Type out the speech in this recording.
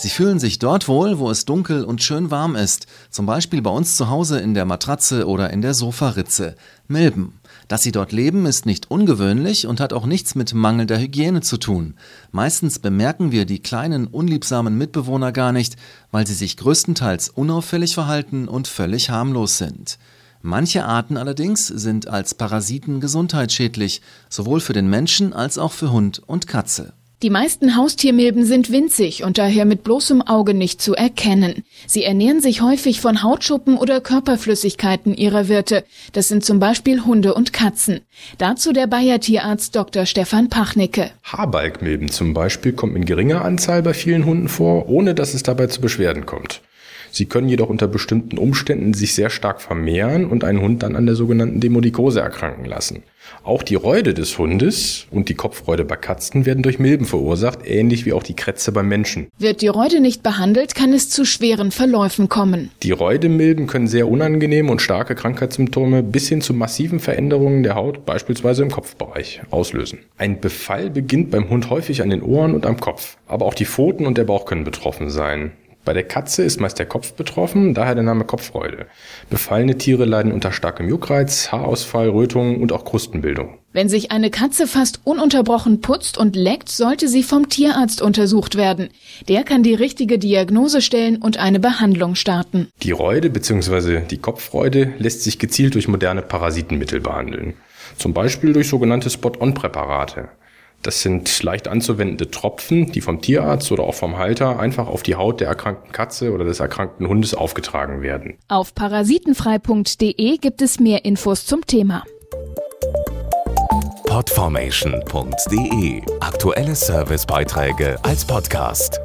Sie fühlen sich dort wohl, wo es dunkel und schön warm ist, zum Beispiel bei uns zu Hause in der Matratze oder in der Sofaritze. Milben. Dass sie dort leben, ist nicht ungewöhnlich und hat auch nichts mit mangelnder Hygiene zu tun. Meistens bemerken wir die kleinen, unliebsamen Mitbewohner gar nicht, weil sie sich größtenteils unauffällig verhalten und völlig harmlos sind. Manche Arten allerdings sind als Parasiten gesundheitsschädlich, sowohl für den Menschen als auch für Hund und Katze. Die meisten Haustiermilben sind winzig und daher mit bloßem Auge nicht zu erkennen. Sie ernähren sich häufig von Hautschuppen oder Körperflüssigkeiten ihrer Wirte. Das sind zum Beispiel Hunde und Katzen. Dazu der Bayer Tierarzt Dr. Stefan Pachnicke. Haarbalgmilben zum Beispiel kommt in geringer Anzahl bei vielen Hunden vor, ohne dass es dabei zu Beschwerden kommt. Sie können jedoch unter bestimmten Umständen sich sehr stark vermehren und einen Hund dann an der sogenannten Demodikose erkranken lassen. Auch die Räude des Hundes und die Kopfräude bei Katzen werden durch Milben verursacht, ähnlich wie auch die Krätze beim Menschen. Wird die Räude nicht behandelt, kann es zu schweren Verläufen kommen. Die Räudemilben können sehr unangenehme und starke Krankheitssymptome bis hin zu massiven Veränderungen der Haut, beispielsweise im Kopfbereich, auslösen. Ein Befall beginnt beim Hund häufig an den Ohren und am Kopf, aber auch die Pfoten und der Bauch können betroffen sein. Bei der Katze ist meist der Kopf betroffen, daher der Name Kopffreude. Befallene Tiere leiden unter starkem Juckreiz, Haarausfall, Rötungen und auch Krustenbildung. Wenn sich eine Katze fast ununterbrochen putzt und leckt, sollte sie vom Tierarzt untersucht werden. Der kann die richtige Diagnose stellen und eine Behandlung starten. Die Räude bzw. die Kopffreude lässt sich gezielt durch moderne Parasitenmittel behandeln. Zum Beispiel durch sogenannte Spot-on-Präparate. Das sind leicht anzuwendende Tropfen, die vom Tierarzt oder auch vom Halter einfach auf die Haut der erkrankten Katze oder des erkrankten Hundes aufgetragen werden. Auf parasitenfrei.de gibt es mehr Infos zum Thema. Podformation.de Aktuelle Servicebeiträge als Podcast.